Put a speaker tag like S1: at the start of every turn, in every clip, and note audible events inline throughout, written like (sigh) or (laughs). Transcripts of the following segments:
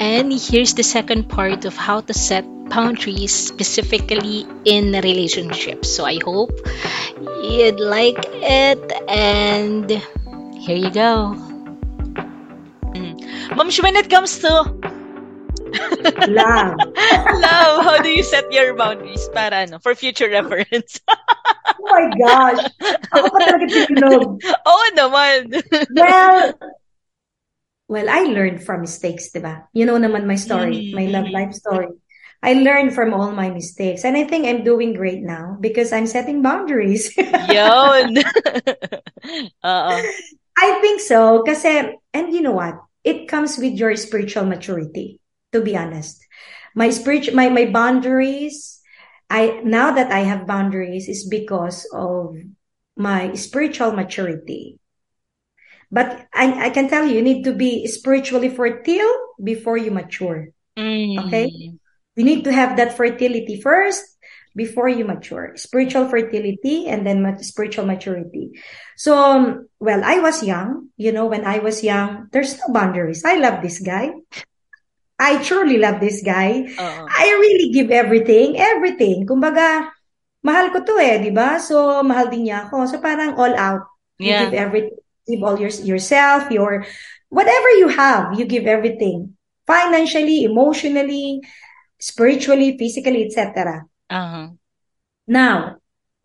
S1: And here's the second part of how to set boundaries specifically in relationships. So I hope you'd like it and here you go.
S2: Mom, when it comes to (laughs)
S3: Love.
S2: love, how do you set your boundaries para ano, for future reference?
S3: oh my gosh. Ako pa talaga tinunog. (laughs)
S2: Oo naman.
S3: Well, well, I learned from mistakes, di ba? You know naman my story, mm-hmm. my love life mm-hmm. story. I learned from all my mistakes. And I think I'm doing great now because I'm setting boundaries. (laughs)
S2: Yun. (laughs) Oo.
S3: I think so. Kasi, and you know what? It comes with your spiritual maturity, to be honest. My spiritual, my, my boundaries, I, now that I have boundaries is because of my spiritual maturity. But I, I can tell you, you need to be spiritually fertile before you mature.
S2: Mm.
S3: Okay? You need to have that fertility first before you mature. Spiritual fertility and then mat- spiritual maturity. So, um, well, I was young. You know, when I was young, there's no boundaries. I love this guy. I truly love this guy.
S2: Oo.
S3: I really give everything, everything. Kumbaga, mahal ko to eh, di ba? So, mahal din niya ako. So, parang all out. You
S2: Yeah.
S3: give everything. Give all your, yourself, your, whatever you have, you give everything. Financially, emotionally, spiritually, physically, etc.
S2: Uh-huh.
S3: Now,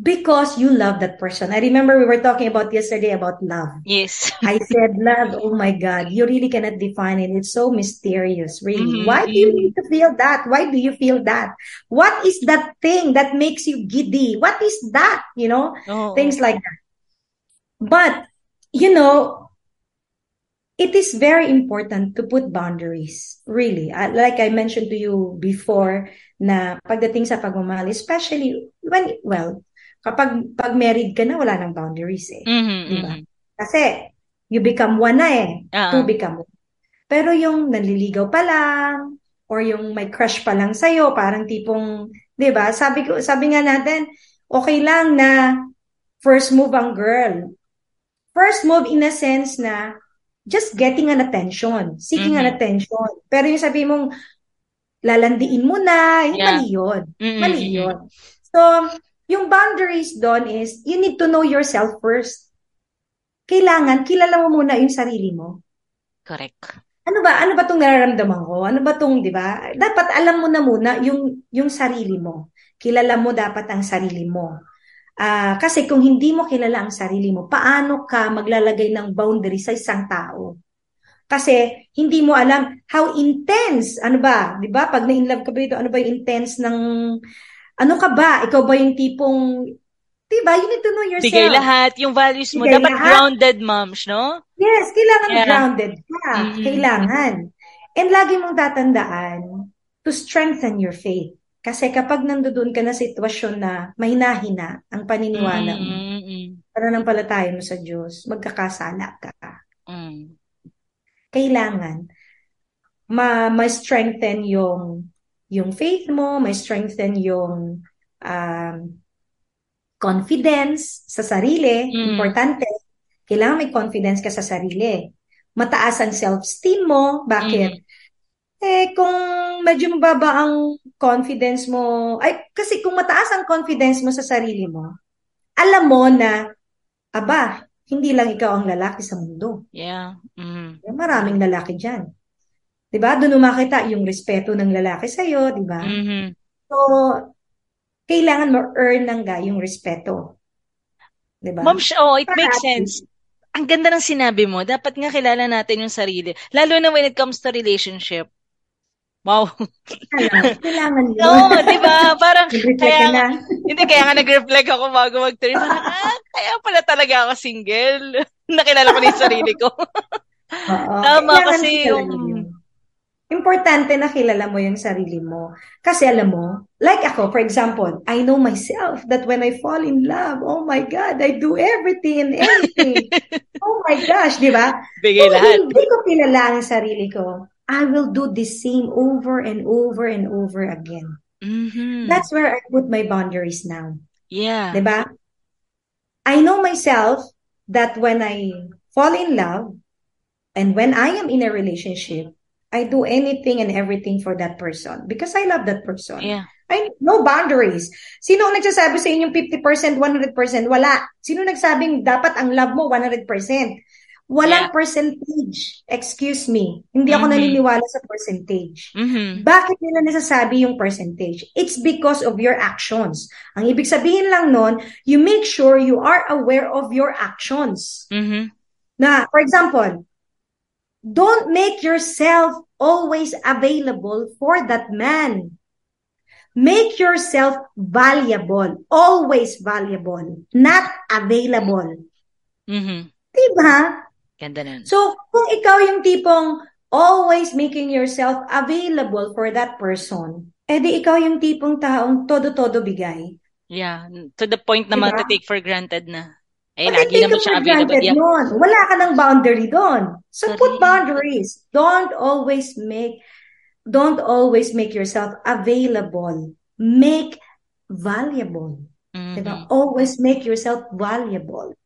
S3: because you love that person. I remember we were talking about yesterday about love.
S2: Yes. (laughs)
S3: I said love, oh my God, you really cannot define it. It's so mysterious, really.
S2: Mhm,
S3: Why do you need to feel that? Why do you feel that? What is that thing that makes you giddy? What is that? You know,
S2: Oo.
S3: things like that. But, you know, it is very important to put boundaries. Really. Uh, Like I mentioned to you before na pagdating sa pagmamahal, especially when, well, kapag pag married ka na, wala nang boundaries eh.
S2: Mhm,
S3: Di ba?
S2: mhm.
S3: Kasi, you become one na eh.
S2: Ah.
S3: Two become one. Pero yung nanliligaw pa lang, or yung may crush pa lang sa'yo, parang tipong, di ba? Sabi ko, sabi nga natin, okay lang na first move ang girl. First move in a sense na just getting an attention, seeking an
S2: Mhm.
S3: attention. Pero yung sabi mong lalandiin mo na, yung
S2: Yeah.
S3: mali yun.
S2: Mhm,
S3: Mali yun. So, yung boundaries doon is, you need to know yourself first. Kailangan, kilala mo muna yung sarili mo.
S2: Correct.
S3: Ano ba, ano ba tong nararamdaman ko? Ano ba tong, di ba? Dapat alam mo na muna yung, yung sarili mo. Kilala mo dapat ang sarili mo. Ah, kasi kung hindi mo kilala ang sarili mo, paano ka maglalagay ng boundary sa isang tao? Kasi hindi mo alam how intense, ano ba, 'di ba? Pag na-inlove ka ba ito, ano ba yung intense ng ano ka ba? Ikaw ba yung tipong 'di ba? You need to know yourself.
S2: Bigay lahat. Yung values mo.
S3: Bigay
S2: Dapat
S3: lahat.
S2: grounded, moms, no?
S3: Yes, kailangan
S2: Yeah.
S3: grounded ka.
S2: Mhm.
S3: Kailangan. And lagi mong tatandaan to strengthen your faith. Kasi kapag nandoon ka na sitwasyon na mahina-hina ang paniniwala mo,
S2: Mm,
S3: pananampalataya mo sa Diyos, magkakasala ka.
S2: mm,
S3: Kailangan ma ma-strengthen yung yung faith mo, ma-strengthen yung um, confidence sa sarili.
S2: Mm.
S3: Importante. Kailangan may confidence ka sa sarili. Mataas ang self-esteem mo. Bakit? Eh, kung medyo mababa ang confidence mo, ay, kasi kung mataas ang confidence mo sa sarili mo, alam mo na, aba, hindi lang ikaw ang lalaki sa mundo.
S2: Yeah. Mm.
S3: Maraming lalaki dyan. 'Di ba? Doon makita yung respeto ng lalaki sa iyo, 'di ba?
S2: Mhm.
S3: So, kailangan mo earn ng ga yung respeto. 'Di ba?
S2: Ma'am, oh, it
S3: Para
S2: makes sense. Ang ganda ng sinabi mo. Dapat nga kilala natin yung sarili. Lalo na when it comes to relationship. Wow.
S3: Kailangan, (laughs) yun.
S2: Oo, di ba? Parang, kaya,
S3: ka na.
S2: hindi, kaya nga nag-reflect ako bago mag-turn. Parang, (laughs) ah, kaya pala talaga ako single. (laughs) Nakilala ko na yung sarili ko.
S3: Oo.
S2: Tama,
S3: Kailangan
S2: kasi yung-.
S3: Importante na kilala mo yung sarili mo. Kasi alam mo, like ako, for example, I know myself that when I fall in love, oh my God, I do everything and anything. oh my gosh, di ba?
S2: Bigay lahat.
S3: hindi ko kilala ang sarili ko, I will do the same over and over and over again.
S2: Mhm.
S3: That's where I put my boundaries now.
S2: Yeah.
S3: Diba? I know myself that when I fall in love and when I am in a relationship, I do anything and everything for that person because I love that person.
S2: Yeah.
S3: I no boundaries. Sino ang nagsasabi sa inyong 50%, 100%? Wala. Sino nagsabing dapat ang love mo 100%? Walang
S2: Yeah.
S3: percentage. Excuse me. Hindi ako
S2: Mhm.
S3: naniniwala sa percentage.
S2: Mhm.
S3: Bakit nila nasasabi yung percentage? It's because of your actions. Ang ibig sabihin lang nun, you make sure you are aware of your actions.
S2: Mhm.
S3: Na, for example, don't make yourself always available for that man. Make yourself valuable, always valuable, not available.
S2: Mhm.
S3: Diba?
S2: Ganda nun.
S3: So, kung ikaw yung tipong always making yourself available for that person, edi ikaw yung tipong taong todo-todo bigay.
S2: Yeah. To the point na
S3: Diba?
S2: mag-take for granted na. Eh,
S3: Pag
S2: lagi naman siya available. Yeah.
S3: nun, wala ka ng boundary doon. So put
S2: Correct.
S3: boundaries. Don't always make don't always make yourself available. Make valuable.
S2: Mhm.
S3: Diba? Always make yourself valuable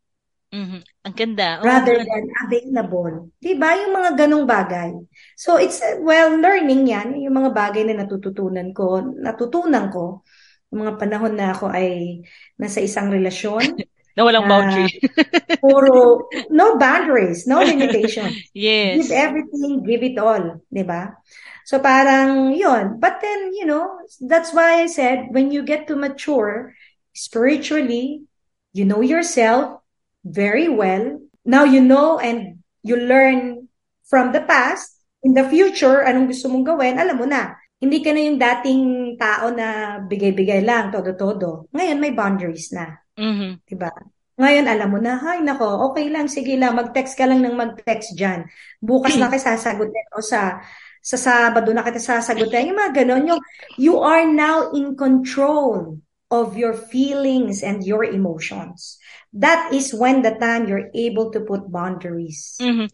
S2: Mhm. Ang ganda. Oo
S3: rather
S2: nga.
S3: than available. Diba? Yung mga ganong bagay. So it's, uh, well, learning yan. Yung mga bagay na natututunan ko, natutunan ko, yung mga panahon na ako ay nasa isang relasyon, (laughs)
S2: Na walang
S3: Ah,
S2: boundary. (laughs)
S3: puro, no boundaries, no limitation. (laughs)
S2: yes.
S3: Give everything, give it all. 'di ba? So parang yun. But then, you know, that's why I said, when you get to mature spiritually, you know yourself very well. Now you know and you learn from the past. In the future, anong gusto mong gawin, alam mo na. Hindi ka na yung dating tao na bigay-bigay lang, todo-todo. Ngayon, may boundaries na.
S2: Mhm.
S3: Diba? Ngayon, alam mo na, hay nako, okay lang, sige lang, mag-text ka lang ng mag-text dyan. Bukas na kita sasagutin o sa sa Sabado na kita sasagutin. Yung mga ganon, yung you are now in control of your feelings and your emotions. That is when the time you're able to put boundaries.
S2: Mhm.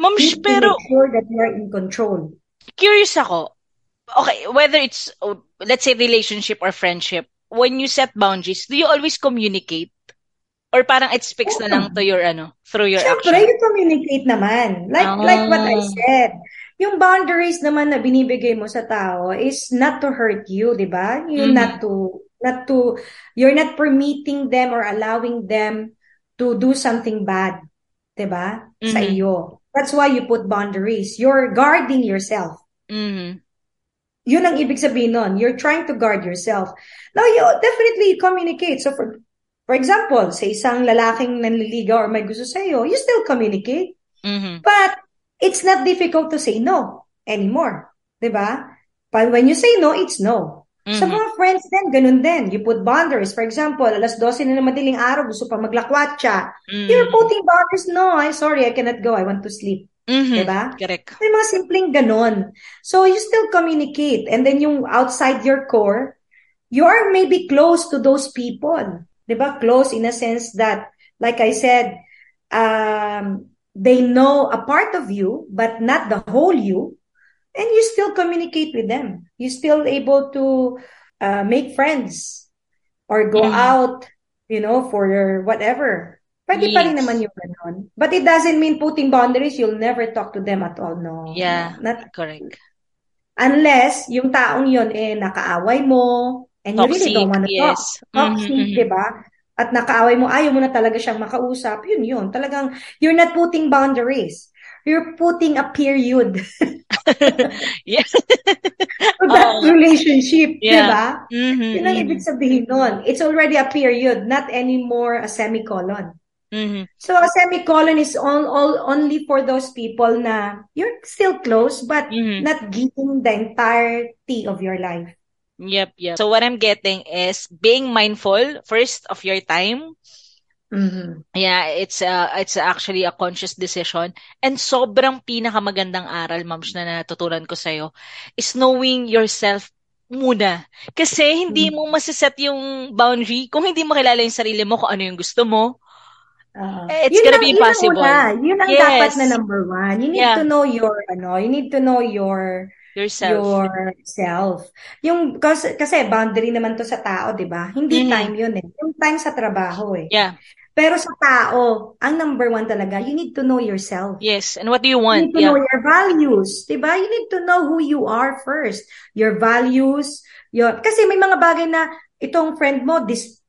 S2: Ma'am,
S3: need to
S2: pero
S3: make sure that you are in control.
S2: curious ako. Okay, whether it's, oh, let's say, relationship or friendship, when you set boundaries, do you always communicate? Or parang it's fixed na lang to your, ano, through your
S3: Siyempre,
S2: action?
S3: you communicate naman. Like,
S2: Ah.
S3: like what I said. Yung boundaries naman na binibigay mo sa tao is not to hurt you, di ba? You
S2: Mhm.
S3: not to, not to, you're not permitting them or allowing them to do something bad, di ba? Sa
S2: Mhm.
S3: iyo. That's why you put boundaries. You're guarding yourself.
S2: Mhm.
S3: Yun ang ibig sabihin nun. You're trying to guard yourself. Now, you definitely communicate. So, for, for example, sa isang lalaking nanliligaw or may gusto sa'yo, you still communicate.
S2: Mhm.
S3: But it's not difficult to say no anymore. 'Di ba? But when you say no, it's no. Sa
S2: Mhm.
S3: mga friends din, ganun din. You put boundaries. For example, alas 12 na ng madaling araw, gusto pa maglakwatsa. You're
S2: Mhm.
S3: putting boundaries. No, I'm sorry, I cannot go. I want to sleep.
S2: Mhm.
S3: Diba?
S2: Correct.
S3: May mga simpleng ganon. So, you still communicate. And then yung outside your core, you are maybe close to those people. Diba? Close in a sense that, like I said, um, they know a part of you, but not the whole you. And you still communicate with them. You still able to uh, make friends or go
S2: Mhm.
S3: out, you know, for your whatever. Pwede pa rin
S2: Yes.
S3: naman yung ganon. But it doesn't mean putting boundaries, you'll never talk to them at all. No.
S2: Yeah.
S3: No, Not,
S2: Correct.
S3: unless yung taong yun eh nakaaway mo and you really don't want to talk.
S2: Yes.
S3: Toxic,
S2: Mhm, mhm.
S3: di ba? At nakaaway mo, ayaw mo na talaga siyang makausap. Yun yun. Talagang, you're not putting boundaries. You're putting a period (laughs)
S2: Yeah. (laughs)
S3: to that
S2: Oo.
S3: relationship.
S2: Yeah.
S3: ba?
S2: Mhm,
S3: Yun ang ibig sabihin nun. It's already a period, not anymore a semicolon.
S2: Mhm.
S3: So a semicolon is all, all only for those people na you're still close but
S2: Mhm.
S3: not giving the entirety of your life.
S2: Yep, yep. So what I'm getting is being mindful first of your time.
S3: Mhm.
S2: Yeah, it's uh, it's actually a conscious decision. And sobrang pinakamagandang aral, Mams, na natutunan ko sa'yo is knowing yourself muna. Kasi hindi
S3: Mm.
S2: mo masiset yung boundary kung hindi mo kilala yung sarili mo, kung ano yung gusto mo.
S3: Oo.
S2: It's gonna
S3: ang-
S2: be
S3: yun ang
S2: impossible.
S3: una. Yun ang
S2: Yes.
S3: dapat na number one. You need
S2: Yeah.
S3: to know your, ano, you need to know your,
S2: Yourself.
S3: yourself. Yung, kasi, kasi boundary naman to sa tao, di ba? Hindi
S2: Mhm.
S3: time yun eh. Yung time sa trabaho eh.
S2: Yeah.
S3: Pero sa tao, ang number one talaga, you need to know yourself.
S4: Yes. And what do you
S3: You
S4: want?
S3: need to
S4: Yeah.
S3: know your values, 'di ba? You need to know who you are first. Your values, your kasi may mga bagay na itong friend mo dis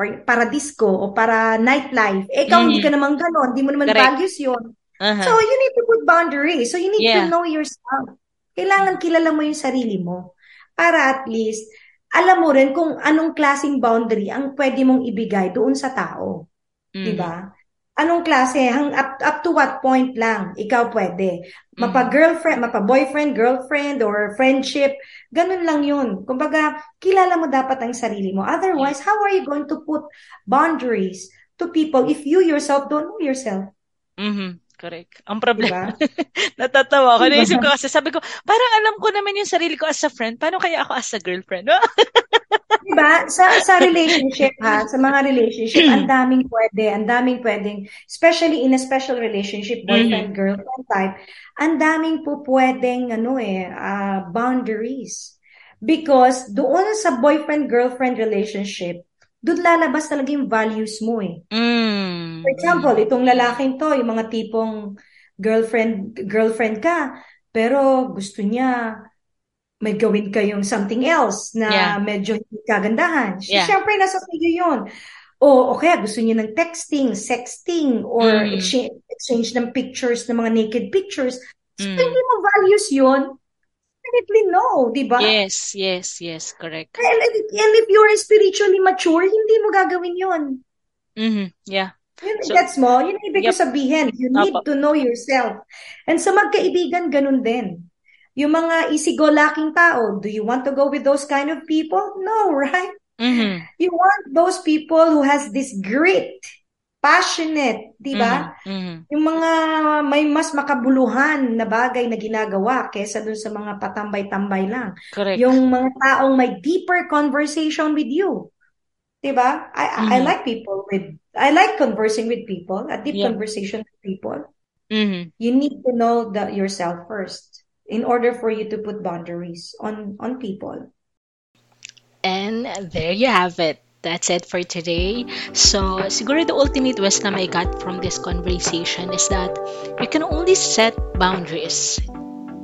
S3: or para disco o para nightlife. Eh, ikaw hindi
S4: Mhm.
S3: ka naman ganon, hindi mo naman
S4: Correct.
S3: values 'yon.
S4: Uh-huh.
S3: So you need to put boundaries. So you need to
S4: Yeah.
S3: know yourself. Kailangan kilala mo yung sarili mo para at least alam mo rin kung anong klaseng boundary ang pwede mong ibigay doon sa tao.
S4: Mhm.
S3: 'di ba? Anong klase? Hang up, up to what point lang ikaw pwede?
S4: Mm-hmm.
S3: Mapa-girlfriend, mapa-boyfriend, girlfriend, or friendship. Ganun lang yun. Kumbaga, kilala mo dapat ang sarili mo. Otherwise, how are you going to put boundaries to people if you yourself don't know yourself?
S4: Mhm. Correct. Ang problema,
S3: ba? (laughs)
S4: natatawa ako.
S3: Diba?
S4: Naisip ko kasi, sabi ko, parang alam ko naman yung sarili ko as a friend. Paano kaya ako as a girlfriend? (laughs)
S3: Diba? Sa, sa relationship ha, sa mga relationship, ang daming pwede, ang daming pwedeng, especially in a special relationship, boyfriend, girlfriend type, ang daming po pwedeng, ano eh, ah, boundaries. Because doon sa boyfriend-girlfriend relationship, doon lalabas talaga yung values mo eh.
S4: Mm.
S3: For example, itong lalaking to, yung mga tipong girlfriend, girlfriend ka, pero gusto niya may gawin kayong something else na
S4: Yeah.
S3: medyo hindi kagandahan.
S4: Yeah.
S3: Siyempre, nasa sa'yo yun. O, o kaya gusto niya ng texting, sexting, or
S4: Mm.
S3: exchange, exchange ng pictures, ng mga naked pictures. So,
S4: Mm.
S3: hindi mo values yun, definitely no, di ba?
S4: Yes, yes, yes, correct.
S3: And, and if you're spiritually mature, hindi mo gagawin yun.
S4: Mhm. Yeah.
S3: Yun,
S4: So-
S3: gets mo? Yun ang ibig
S4: Yep.
S3: sabihin. You need to know yourself. And sa magkaibigan, ganun din. Yung mga easy-go-lucky tao, do you want to go with those kind of people? No, (laughs) right?
S4: Mhm.
S3: You want those people who has this grit, passionate, di ba?
S4: Mhm. Mhm.
S3: Yung mga may mas makabuluhan na bagay na ginagawa kesa dun sa mga patambay-tambay lang.
S4: Correct.
S3: Yung mga taong may deeper conversation with you. 'Di ba? I I- I like people with I like conversing with people, a deep
S4: Yeah.
S3: conversation with people.
S4: Mhm.
S3: You need to know that yourself first in order for you to put boundaries on on people.
S2: And there you have it. That's it for today. So, siguro the ultimate wisdom I got from this conversation is that you can only set boundaries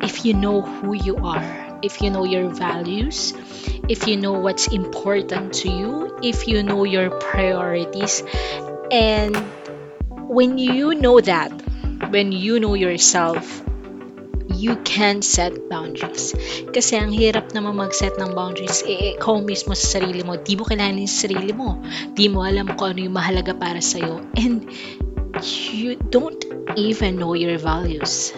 S2: if you know who you are, if you know your values, if you know what's important to you, if you know your priorities. And when you know that, when you know yourself, you can set boundaries. Kasi ang hirap naman mag-set ng boundaries, eh, ikaw mismo sa sarili mo, di mo kailangan yung sarili mo. Di mo alam kung ano yung mahalaga para sa'yo. And you don't even know your values.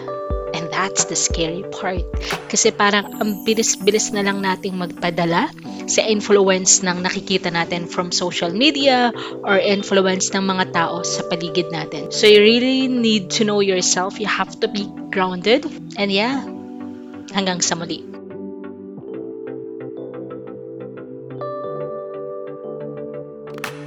S2: And that's the scary part. Kasi parang ang bilis-bilis na lang nating magpadala sa influence ng nakikita natin from social media or influence ng mga tao sa paligid natin. So you really need to know yourself. You have to be grounded. And yeah, hanggang sa muli.